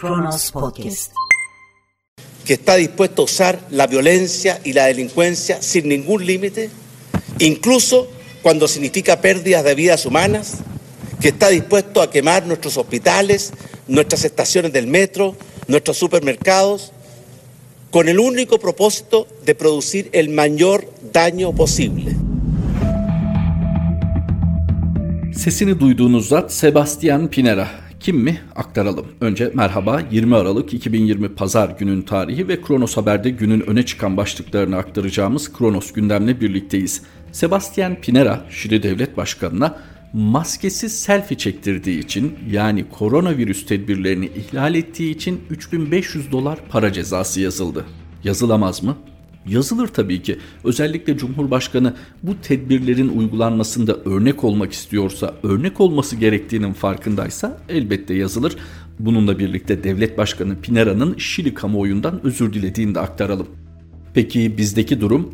Kronos Podcast. que está dispuesto a usar la violencia y la delincuencia sin ningún límite, incluso cuando significa pérdidas de vidas humanas, que está dispuesto a quemar nuestros hospitales, nuestras estaciones del metro, nuestros supermercados, con el único propósito de producir el mayor daño posible. Sesini duyduğunuz zat Sebastian Pinera. Kim mi? Aktaralım. Önce merhaba 20 Aralık 2020 Pazar günün tarihi ve Kronos Haber'de günün öne çıkan başlıklarını aktaracağımız Kronos gündemle birlikteyiz. Sebastian Pinera, Şili Devlet Başkanı'na maskesiz selfie çektirdiği için yani koronavirüs tedbirlerini ihlal ettiği için 3500 dolar para cezası yazıldı. Yazılamaz mı? Yazılır tabii ki. Özellikle Cumhurbaşkanı bu tedbirlerin uygulanmasında örnek olmak istiyorsa, örnek olması gerektiğinin farkındaysa elbette yazılır. Bununla birlikte Devlet Başkanı Pinera'nın Şili kamuoyundan özür dilediğini de aktaralım. Peki bizdeki durum?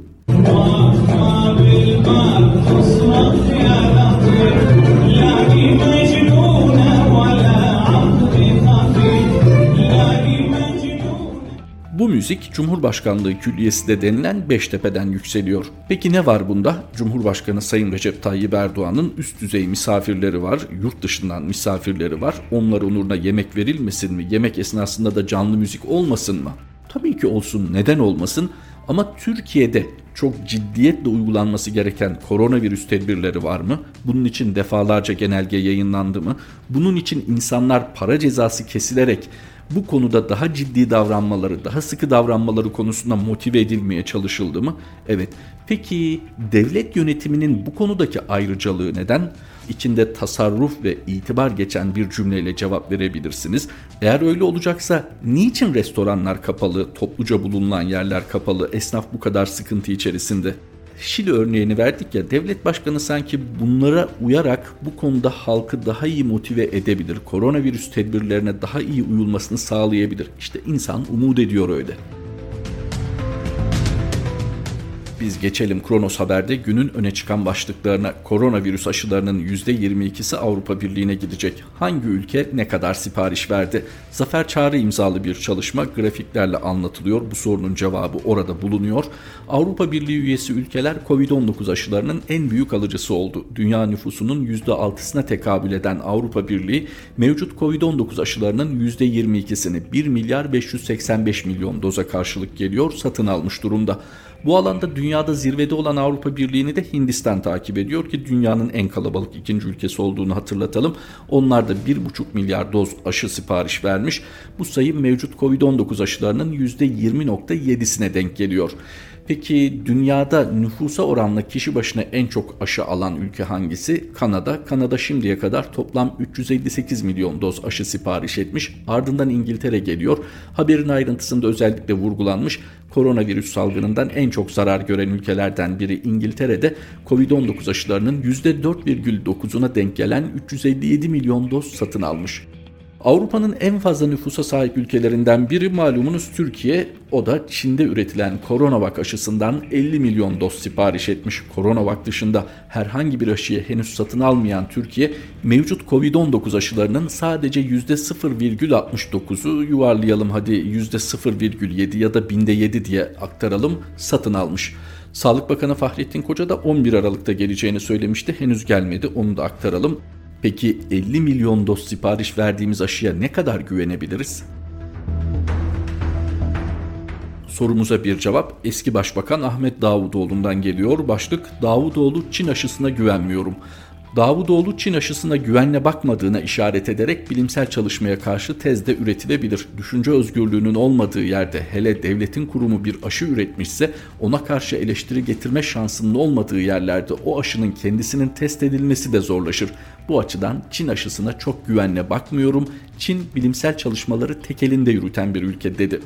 Müzik Cumhurbaşkanlığı Külliyesi de denilen Beştepe'den yükseliyor. Peki ne var bunda? Cumhurbaşkanı Sayın Recep Tayyip Erdoğan'ın üst düzey misafirleri var, yurt dışından misafirleri var. Onlar onuruna yemek verilmesin mi? Yemek esnasında da canlı müzik olmasın mı? Tabii ki olsun, neden olmasın? Ama Türkiye'de çok ciddiyetle uygulanması gereken koronavirüs tedbirleri var mı? Bunun için defalarca genelge yayınlandı mı? Bunun için insanlar para cezası kesilerek bu konuda daha ciddi davranmaları, daha sıkı davranmaları konusunda motive edilmeye çalışıldı mı? Evet. Peki devlet yönetiminin bu konudaki ayrıcalığı neden? İçinde tasarruf ve itibar geçen bir cümleyle cevap verebilirsiniz. Eğer öyle olacaksa niçin restoranlar kapalı, topluca bulunan yerler kapalı, esnaf bu kadar sıkıntı içerisinde? Şili örneğini verdik ya devlet başkanı sanki bunlara uyarak bu konuda halkı daha iyi motive edebilir. Koronavirüs tedbirlerine daha iyi uyulmasını sağlayabilir. İşte insan umut ediyor öyle. Biz geçelim Kronos Haber'de günün öne çıkan başlıklarına. Koronavirüs aşılarının %22'si Avrupa Birliği'ne gidecek. Hangi ülke ne kadar sipariş verdi? Zafer Çağrı imzalı bir çalışma grafiklerle anlatılıyor. Bu sorunun cevabı orada bulunuyor. Avrupa Birliği üyesi ülkeler Covid-19 aşılarının en büyük alıcısı oldu. Dünya nüfusunun %6'sına tekabül eden Avrupa Birliği mevcut Covid-19 aşılarının %22'sini 1 milyar 585 milyon doza karşılık geliyor satın almış durumda. Bu alanda dünyada zirvede olan Avrupa Birliği'ni de Hindistan takip ediyor ki dünyanın en kalabalık ikinci ülkesi olduğunu hatırlatalım. Onlar da 1,5 milyar doz aşı sipariş vermiş. Bu sayı mevcut Covid-19 aşılarının %20.7'sine denk geliyor. Peki dünyada nüfusa oranla kişi başına en çok aşı alan ülke hangisi? Kanada. Kanada şimdiye kadar toplam 358 milyon doz aşı sipariş etmiş. Ardından İngiltere geliyor. Haberin ayrıntısında özellikle vurgulanmış koronavirüs salgınından en çok zarar gören ülkelerden biri İngiltere'de Covid-19 aşılarının %4,9'una denk gelen 357 milyon doz satın almış. Avrupa'nın en fazla nüfusa sahip ülkelerinden biri malumunuz Türkiye. O da Çin'de üretilen Coronavac aşısından 50 milyon doz sipariş etmiş. Coronavac dışında herhangi bir aşıyı henüz satın almayan Türkiye mevcut Covid-19 aşılarının sadece %0,69'u yuvarlayalım hadi %0,7 ya da binde 7 diye aktaralım satın almış. Sağlık Bakanı Fahrettin Koca da 11 Aralık'ta geleceğini söylemişti. Henüz gelmedi onu da aktaralım. Peki 50 milyon doz sipariş verdiğimiz aşıya ne kadar güvenebiliriz? Sorumuza bir cevap eski başbakan Ahmet Davutoğlu'ndan geliyor. Başlık Davutoğlu Çin aşısına güvenmiyorum. Davutoğlu Çin aşısına güvenle bakmadığına işaret ederek bilimsel çalışmaya karşı tezde üretilebilir. Düşünce özgürlüğünün olmadığı yerde hele devletin kurumu bir aşı üretmişse ona karşı eleştiri getirme şansının olmadığı yerlerde o aşının kendisinin test edilmesi de zorlaşır. Bu açıdan Çin aşısına çok güvenle bakmıyorum. Çin bilimsel çalışmaları tek elinde yürüten bir ülke dedi.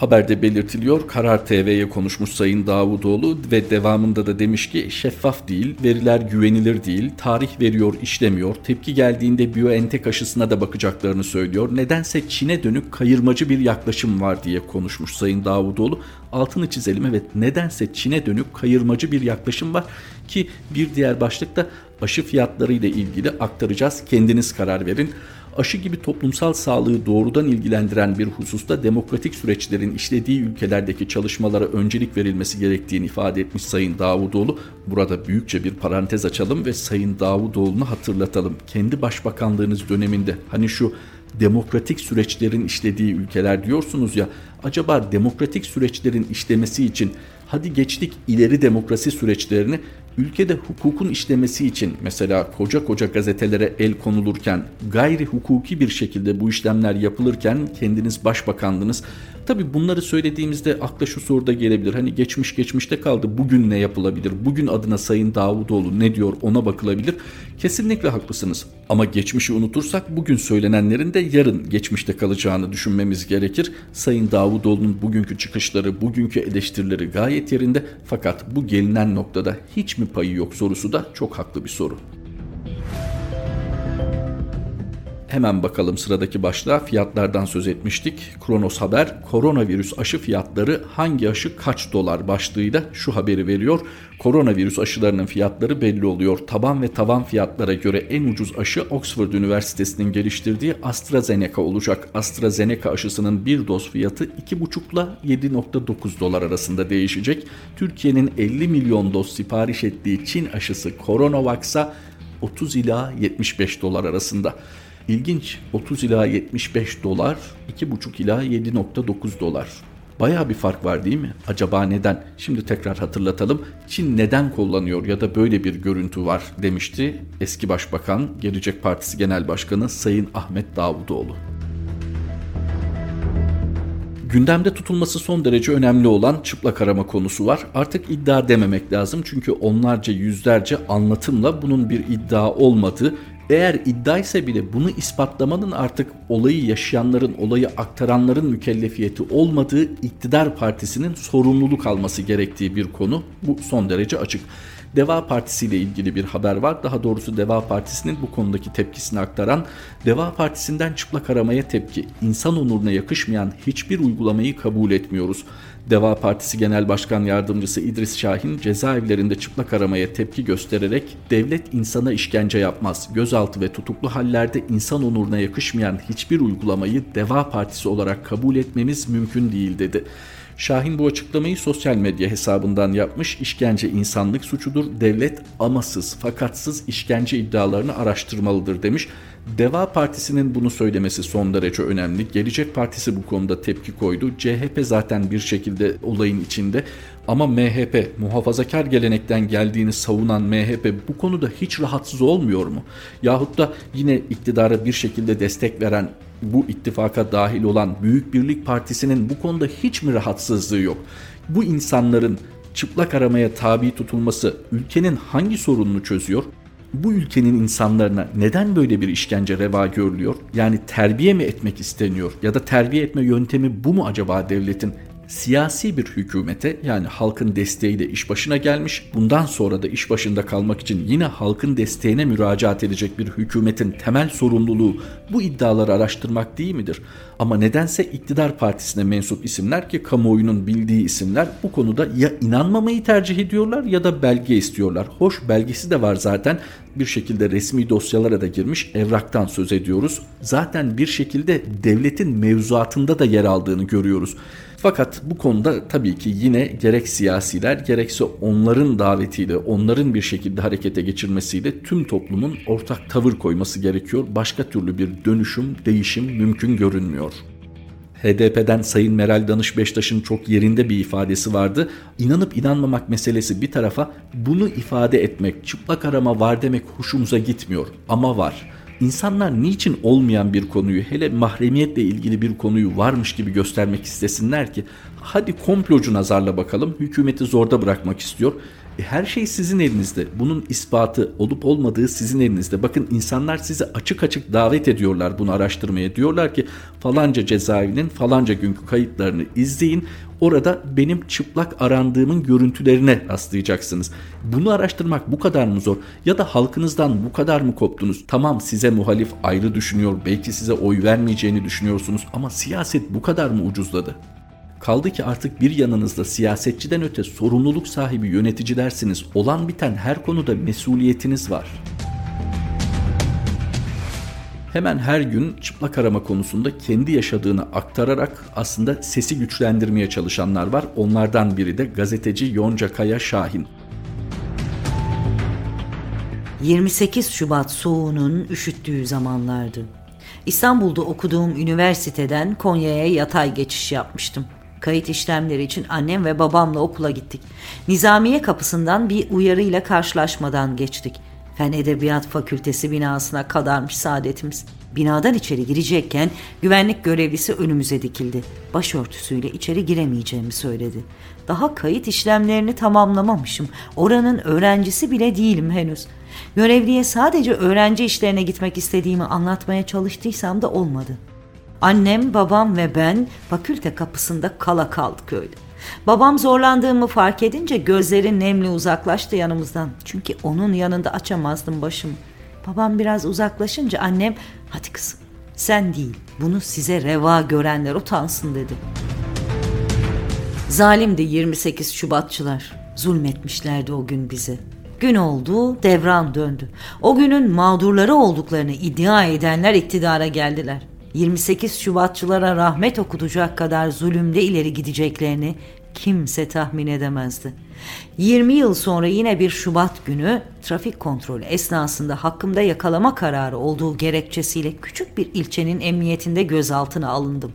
Haberde belirtiliyor Karar TV'ye konuşmuş Sayın Davutoğlu ve devamında da demiş ki şeffaf değil, veriler güvenilir değil, tarih veriyor işlemiyor, tepki geldiğinde BioNTech aşısına da bakacaklarını söylüyor. Nedense Çin'e dönük kayırmacı bir yaklaşım var diye konuşmuş Sayın Davutoğlu. Altını çizelim evet nedense Çin'e dönük kayırmacı bir yaklaşım var ki bir diğer başlıkta aşı fiyatları ile ilgili aktaracağız. Kendiniz karar verin. Aşı gibi toplumsal sağlığı doğrudan ilgilendiren bir hususta demokratik süreçlerin işlediği ülkelerdeki çalışmalara öncelik verilmesi gerektiğini ifade etmiş Sayın Davutoğlu. Burada büyükçe bir parantez açalım ve Sayın Davutoğlu'nu hatırlatalım. Kendi başbakanlığınız döneminde hani şu demokratik süreçlerin işlediği ülkeler diyorsunuz ya acaba demokratik süreçlerin işlemesi için hadi geçtik ileri demokrasi süreçlerini ülkede hukukun işlemesi için mesela koca koca gazetelere el konulurken gayri hukuki bir şekilde bu işlemler yapılırken kendiniz başbakandınız. Tabi bunları söylediğimizde akla şu soru da gelebilir. Hani geçmiş geçmişte kaldı bugün ne yapılabilir? Bugün adına Sayın Davutoğlu ne diyor ona bakılabilir. Kesinlikle haklısınız. Ama geçmişi unutursak bugün söylenenlerin de yarın geçmişte kalacağını düşünmemiz gerekir. Sayın Davutoğlu'nun bugünkü çıkışları, bugünkü eleştirileri gayet yerinde fakat bu gelinen noktada hiç mi payı yok sorusu da çok haklı bir soru. Hemen bakalım sıradaki başlığa fiyatlardan söz etmiştik. Kronos Haber koronavirüs aşı fiyatları hangi aşı kaç dolar başlığıyla şu haberi veriyor. Koronavirüs aşılarının fiyatları belli oluyor. Taban ve tavan fiyatlara göre en ucuz aşı Oxford Üniversitesi'nin geliştirdiği AstraZeneca olacak. AstraZeneca aşısının bir doz fiyatı 2,5 ile 7,9 dolar arasında değişecek. Türkiye'nin 50 milyon doz sipariş ettiği Çin aşısı Coronavax'a 30 ila 75 dolar arasında. İlginç 30 ila 75 dolar 2,5 ila 7,9 dolar. Baya bir fark var değil mi? Acaba neden? Şimdi tekrar hatırlatalım. Çin neden kullanıyor ya da böyle bir görüntü var demişti eski başbakan Gelecek Partisi Genel Başkanı Sayın Ahmet Davutoğlu. Gündemde tutulması son derece önemli olan çıplak arama konusu var. Artık iddia dememek lazım çünkü onlarca yüzlerce anlatımla bunun bir iddia olmadığı eğer iddia ise bile bunu ispatlamanın artık olayı yaşayanların, olayı aktaranların mükellefiyeti olmadığı iktidar partisinin sorumluluk alması gerektiği bir konu. Bu son derece açık. Deva Partisi ile ilgili bir haber var. Daha doğrusu Deva Partisi'nin bu konudaki tepkisini aktaran Deva Partisi'nden çıplak aramaya tepki. İnsan onuruna yakışmayan hiçbir uygulamayı kabul etmiyoruz. Deva Partisi Genel Başkan Yardımcısı İdris Şahin cezaevlerinde çıplak aramaya tepki göstererek devlet insana işkence yapmaz. Gözaltı ve tutuklu hallerde insan onuruna yakışmayan hiçbir uygulamayı Deva Partisi olarak kabul etmemiz mümkün değil dedi. Şahin bu açıklamayı sosyal medya hesabından yapmış. İşkence insanlık suçudur. Devlet amasız, fakatsız işkence iddialarını araştırmalıdır demiş. Deva Partisi'nin bunu söylemesi son derece önemli. Gelecek Partisi bu konuda tepki koydu. CHP zaten bir şekilde olayın içinde. Ama MHP, muhafazakar gelenekten geldiğini savunan MHP bu konuda hiç rahatsız olmuyor mu? Yahut da yine iktidara bir şekilde destek veren bu ittifaka dahil olan Büyük Birlik Partisi'nin bu konuda hiç mi rahatsızlığı yok? Bu insanların çıplak aramaya tabi tutulması ülkenin hangi sorununu çözüyor? Bu ülkenin insanlarına neden böyle bir işkence reva görülüyor? Yani terbiye mi etmek isteniyor? Ya da terbiye etme yöntemi bu mu acaba devletin? Siyasi bir hükümete yani halkın desteğiyle iş başına gelmiş, bundan sonra da iş başında kalmak için yine halkın desteğine müracaat edecek bir hükümetin temel sorumluluğu bu iddiaları araştırmak değil midir? Ama nedense iktidar partisine mensup isimler ki kamuoyunun bildiği isimler bu konuda ya inanmamayı tercih ediyorlar ya da belge istiyorlar. Hoş belgesi de var zaten bir şekilde resmi dosyalara da girmiş evraktan söz ediyoruz. Zaten bir şekilde devletin mevzuatında da yer aldığını görüyoruz. Fakat bu konuda tabii ki yine gerek siyasiler gerekse onların davetiyle, onların bir şekilde harekete geçirmesiyle tüm toplumun ortak tavır koyması gerekiyor. Başka türlü bir dönüşüm, değişim mümkün görünmüyor. HDP'den Sayın Meral Danış Beştaş'ın çok yerinde bir ifadesi vardı. İnanıp inanmamak meselesi bir tarafa bunu ifade etmek, çıplak arama var demek hoşumuza gitmiyor ama var. İnsanlar niçin olmayan bir konuyu hele mahremiyetle ilgili bir konuyu varmış gibi göstermek istesinler ki hadi komplocu nazarla bakalım hükümeti zorda bırakmak istiyor. Her şey sizin elinizde. Bunun ispatı olup olmadığı sizin elinizde. Bakın insanlar sizi açık açık davet ediyorlar bunu araştırmaya. Diyorlar ki falanca cezaevinin falanca günkü kayıtlarını izleyin. Orada benim çıplak arandığımın görüntülerine rastlayacaksınız. Bunu araştırmak bu kadar mı zor? Ya da halkınızdan bu kadar mı koptunuz? Tamam size muhalif ayrı düşünüyor, belki size oy vermeyeceğini düşünüyorsunuz ama siyaset bu kadar mı ucuzladı? Kaldı ki artık bir yanınızda siyasetçiden öte sorumluluk sahibi yöneticilersiniz. Olan biten her konuda mesuliyetiniz var. Hemen her gün çıplak arama konusunda kendi yaşadığını aktararak aslında sesi güçlendirmeye çalışanlar var. Onlardan biri de gazeteci Yonca Kaya Şahin. 28 Şubat soğuğunun üşüttüğü zamanlardı. İstanbul'da okuduğum üniversiteden Konya'ya yatay geçiş yapmıştım. Kayıt işlemleri için annem ve babamla okula gittik. Nizamiye kapısından bir uyarıyla karşılaşmadan geçtik. Fen Edebiyat Fakültesi binasına kadarmış saadetimiz. Binadan içeri girecekken güvenlik görevlisi önümüze dikildi. Başörtüsüyle içeri giremeyeceğimi söyledi. Daha kayıt işlemlerini tamamlamamışım. Oranın öğrencisi bile değilim henüz. Görevliye sadece öğrenci işlerine gitmek istediğimi anlatmaya çalıştıysam da olmadı. Annem, babam ve ben fakülte kapısında kala kaldık öyle. Babam zorlandığımı fark edince gözleri nemli uzaklaştı yanımızdan. Çünkü onun yanında açamazdım başımı. Babam biraz uzaklaşınca annem hadi kızım sen değil bunu size reva görenler utansın dedi. Zalimdi 28 Şubatçılar. Zulmetmişlerdi o gün bize. Gün oldu, devran döndü. O günün mağdurları olduklarını iddia edenler iktidara geldiler. 28 Şubatçılara rahmet okutacak kadar zulümde ileri gideceklerini kimse tahmin edemezdi. 20 yıl sonra yine bir Şubat günü trafik kontrolü esnasında hakkımda yakalama kararı olduğu gerekçesiyle küçük bir ilçenin emniyetinde gözaltına alındım.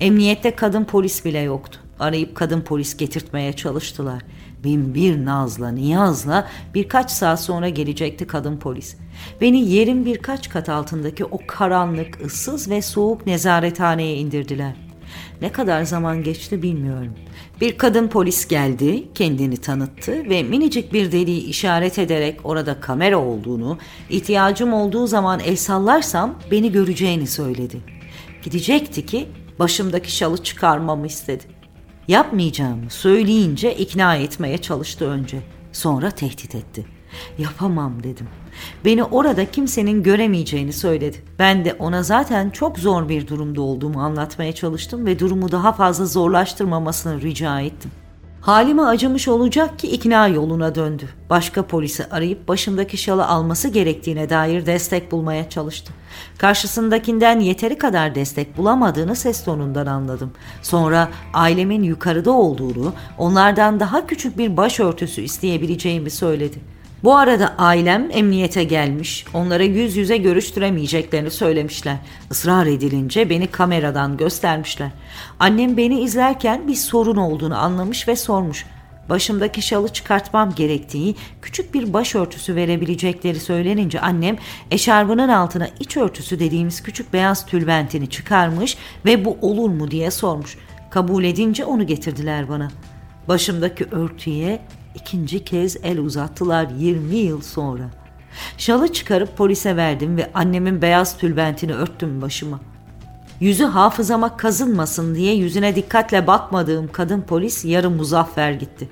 Emniyette kadın polis bile yoktu. Arayıp kadın polis getirtmeye çalıştılar. Bin bir nazla niyazla birkaç saat sonra gelecekti kadın polis. Beni yerin birkaç kat altındaki o karanlık, ıssız ve soğuk nezarethaneye indirdiler. Ne kadar zaman geçti bilmiyorum. Bir kadın polis geldi, kendini tanıttı ve minicik bir deliği işaret ederek orada kamera olduğunu, ihtiyacım olduğu zaman el sallarsam beni göreceğini söyledi. Gidecekti ki başımdaki şalı çıkarmamı istedi. Yapmayacağımı söyleyince ikna etmeye çalıştı önce. Sonra tehdit etti. Yapamam dedim. Beni orada kimsenin göremeyeceğini söyledi. Ben de ona zaten çok zor bir durumda olduğumu anlatmaya çalıştım ve durumu daha fazla zorlaştırmamasını rica ettim. Halime acımış olacak ki ikna yoluna döndü. Başka polisi arayıp başımdaki şalı alması gerektiğine dair destek bulmaya çalıştı. Karşısındakinden yeteri kadar destek bulamadığını ses tonundan anladım. Sonra ailemin yukarıda olduğunu, onlardan daha küçük bir başörtüsü isteyebileceğimi söyledi. Bu arada ailem emniyete gelmiş. Onlara yüz yüze görüştüremeyeceklerini söylemişler. Israr edilince beni kameradan göstermişler. Annem beni izlerken bir sorun olduğunu anlamış ve sormuş. Başımdaki şalı çıkartmam gerektiği, küçük bir başörtüsü verebilecekleri söylenince annem eşarbının altına iç örtüsü dediğimiz küçük beyaz tülbentini çıkarmış ve bu olur mu diye sormuş. Kabul edince onu getirdiler bana. Başımdaki örtüye ikinci kez el uzattılar 20 yıl sonra. Şalı çıkarıp polise verdim ve annemin beyaz tülbentini örttüm başıma. Yüzü hafızama kazınmasın diye yüzüne dikkatle bakmadığım kadın polis yarı muzaffer gitti.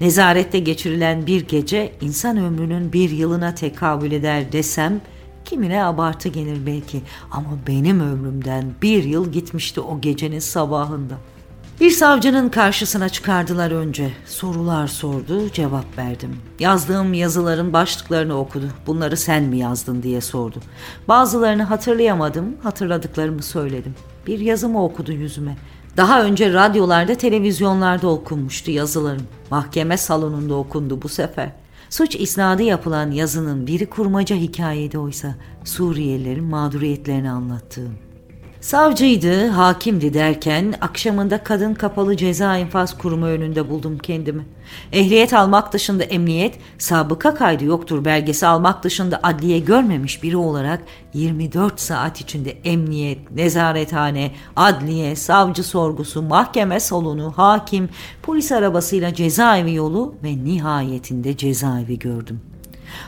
Nezarette geçirilen bir gece insan ömrünün bir yılına tekabül eder desem kimine abartı gelir belki ama benim ömrümden bir yıl gitmişti o gecenin sabahında.'' Bir savcının karşısına çıkardılar önce. Sorular sordu, cevap verdim. Yazdığım yazıların başlıklarını okudu. Bunları sen mi yazdın diye sordu. Bazılarını hatırlayamadım, hatırladıklarımı söyledim. Bir yazımı okudu yüzüme. Daha önce radyolarda, televizyonlarda okunmuştu yazılarım. Mahkeme salonunda okundu bu sefer. Suç isnadı yapılan yazının biri kurmaca hikayeydi oysa Suriyelilerin mağduriyetlerini anlattığım. Savcıydı, hakimdi derken akşamında kadın kapalı ceza infaz kurumu önünde buldum kendimi. Ehliyet almak dışında emniyet, sabıka kaydı yoktur belgesi almak dışında adliye görmemiş biri olarak 24 saat içinde emniyet, nezarethane, adliye, savcı sorgusu, mahkeme salonu, hakim, polis arabasıyla cezaevi yolu ve nihayetinde cezaevi gördüm.''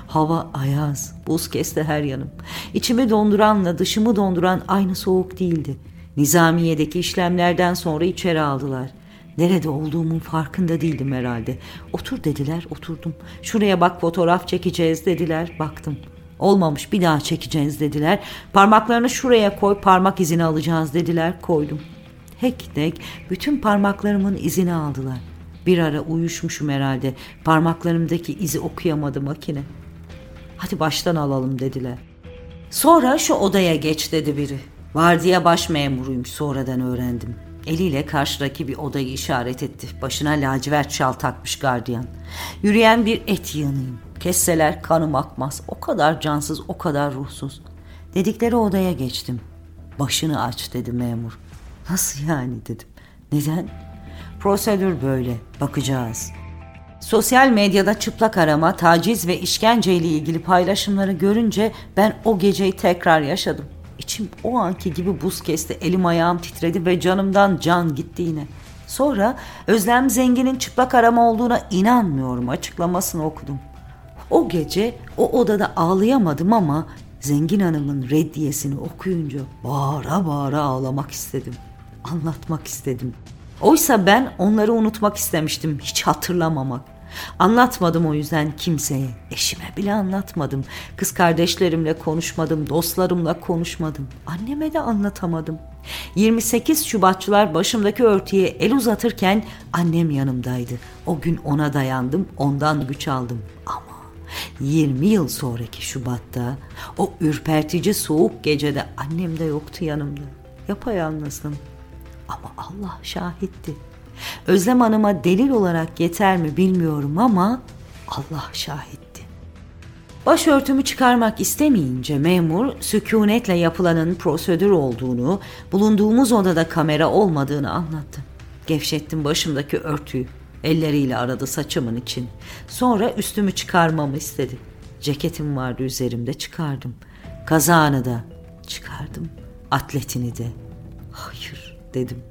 Hava ayaz, buz kesti her yanım. İçimi donduranla dışımı donduran aynı soğuk değildi. Nizamiye'deki işlemlerden sonra içeri aldılar. Nerede olduğumun farkında değildim herhalde. Otur dediler, oturdum. Şuraya bak fotoğraf çekeceğiz dediler, baktım. Olmamış bir daha çekeceğiz dediler. Parmaklarını şuraya koy parmak izini alacağız dediler, koydum. Hek tek bütün parmaklarımın izini aldılar. Bir ara uyuşmuşum herhalde. Parmaklarımdaki izi okuyamadı makine. Hadi baştan alalım dediler. Sonra şu odaya geç dedi biri. Vardiya baş memuruymuş sonradan öğrendim. Eliyle karşıdaki bir odayı işaret etti. Başına lacivert şal takmış gardiyan. Yürüyen bir et yığınıyım. Kesseler kanım akmaz. O kadar cansız, o kadar ruhsuz. Dedikleri odaya geçtim. Başını aç dedi memur. Nasıl yani dedim. Neden? Prosedür böyle. Bakacağız. Sosyal medyada çıplak arama, taciz ve işkence ile ilgili paylaşımları görünce ben o geceyi tekrar yaşadım. İçim o anki gibi buz kesti, elim ayağım titredi ve canımdan can gitti yine. Sonra Özlem Zengin'in çıplak arama olduğuna inanmıyorum açıklamasını okudum. O gece o odada ağlayamadım ama Zengin Hanım'ın reddiyesini okuyunca bağıra bağıra ağlamak istedim. Anlatmak istedim. Oysa ben onları unutmak istemiştim, hiç hatırlamamak. Anlatmadım o yüzden kimseye, eşime bile anlatmadım. Kız kardeşlerimle konuşmadım, dostlarımla konuşmadım. Anneme de anlatamadım. 28 Şubatçılar başımdaki örtüye el uzatırken annem yanımdaydı. O gün ona dayandım, ondan güç aldım. Ama 20 yıl sonraki Şubat'ta o ürpertici soğuk gecede annem de yoktu yanımda. Yapayalnızdım. Ama Allah şahitti. Özlem Hanım'a delil olarak yeter mi bilmiyorum ama Allah şahitti. Başörtümü çıkarmak istemeyince memur sükunetle yapılanın prosedür olduğunu, bulunduğumuz odada kamera olmadığını anlattı. Gevşettim başımdaki örtüyü. Elleriyle aradı saçımın için. Sonra üstümü çıkarmamı istedi. Ceketim vardı üzerimde çıkardım. Kazağını da çıkardım. Atletini de. Hayır dedim.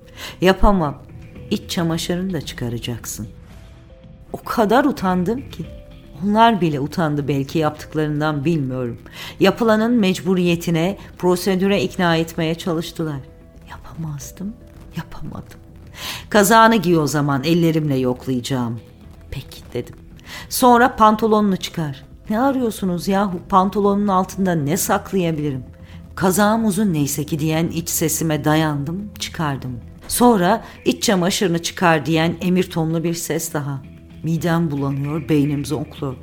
Yapamam. İç çamaşırını da çıkaracaksın. O kadar utandım ki. Onlar bile utandı belki yaptıklarından bilmiyorum. Yapılanın mecburiyetine, prosedüre ikna etmeye çalıştılar. Yapamazdım, yapamadım. Kazağını giy o zaman ellerimle yoklayacağım. Peki dedim. Sonra pantolonunu çıkar. Ne arıyorsunuz yahu pantolonun altında ne saklayabilirim? Kazağım uzun neyse ki diyen iç sesime dayandım çıkardım. Sonra iç çamaşırını çıkar diyen emir tonlu bir ses daha. Midem bulanıyor, beynim zonkluyor.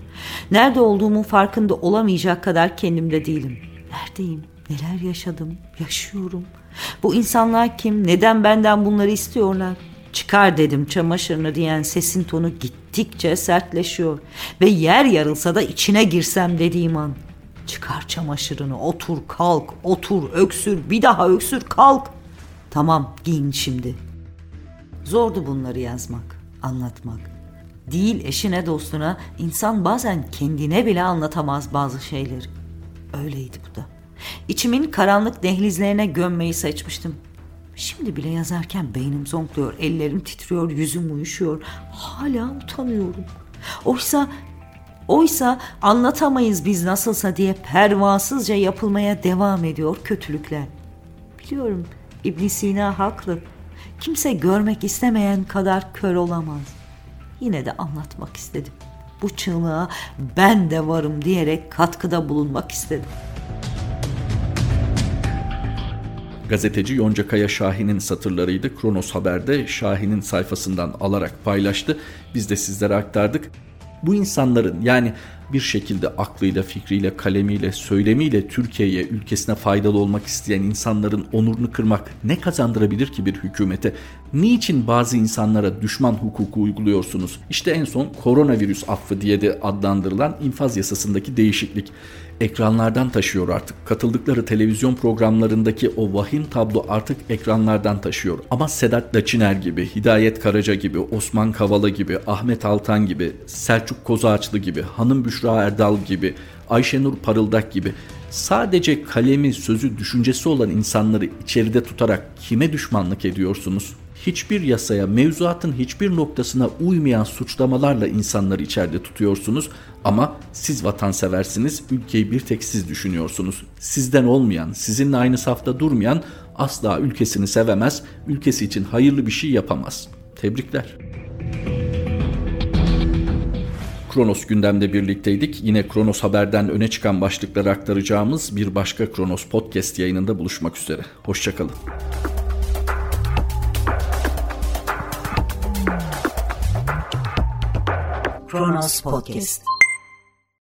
Nerede olduğumun farkında olamayacak kadar kendimde değilim. Neredeyim? Neler yaşadım? Yaşıyorum. Bu insanlar kim? Neden benden bunları istiyorlar? Çıkar dedim çamaşırını diyen sesin tonu gittikçe sertleşiyor. Ve yer yarılsa da içine girsem dediğim an. Çıkar çamaşırını, otur, kalk, otur, öksür, bir daha öksür, kalk. Tamam, giyin şimdi. Zordu bunları yazmak, anlatmak. Değil eşine dostuna, insan bazen kendine bile anlatamaz bazı şeyleri. Öyleydi bu da. İçimin karanlık dehlizlerine gömmeyi seçmiştim. Şimdi bile yazarken beynim zonkluyor, ellerim titriyor, yüzüm uyuşuyor. Hala utanıyorum. Oysa Oysa anlatamayız biz nasılsa diye pervasızca yapılmaya devam ediyor kötülükler. Biliyorum İbn Sina haklı. Kimse görmek istemeyen kadar kör olamaz. Yine de anlatmak istedim. Bu çığlığa ben de varım diyerek katkıda bulunmak istedim. Gazeteci Yoncakaya Şahin'in satırlarıydı. Kronos Haber'de Şahin'in sayfasından alarak paylaştı. Biz de sizlere aktardık. Bu insanların yani bir şekilde aklıyla, fikriyle, kalemiyle, söylemiyle Türkiye'ye, ülkesine faydalı olmak isteyen insanların onurunu kırmak ne kazandırabilir ki bir hükümete? Niçin bazı insanlara düşman hukuku uyguluyorsunuz? İşte en son koronavirüs affı diye de adlandırılan infaz yasasındaki değişiklik ekranlardan taşıyor artık. Katıldıkları televizyon programlarındaki o vahim tablo artık ekranlardan taşıyor. Ama Sedat Laçiner gibi, Hidayet Karaca gibi, Osman Kavala gibi, Ahmet Altan gibi, Selçuk Kozağaçlı gibi, Hanım Büşra Erdal gibi, Ayşenur Parıldak gibi sadece kalemi, sözü, düşüncesi olan insanları içeride tutarak kime düşmanlık ediyorsunuz? hiçbir yasaya, mevzuatın hiçbir noktasına uymayan suçlamalarla insanları içeride tutuyorsunuz ama siz vatanseversiniz, ülkeyi bir tek siz düşünüyorsunuz. Sizden olmayan, sizinle aynı safta durmayan asla ülkesini sevemez, ülkesi için hayırlı bir şey yapamaz. Tebrikler. Kronos gündemde birlikteydik. Yine Kronos Haber'den öne çıkan başlıkları aktaracağımız bir başka Kronos Podcast yayınında buluşmak üzere. Hoşçakalın. Kronos Podcast.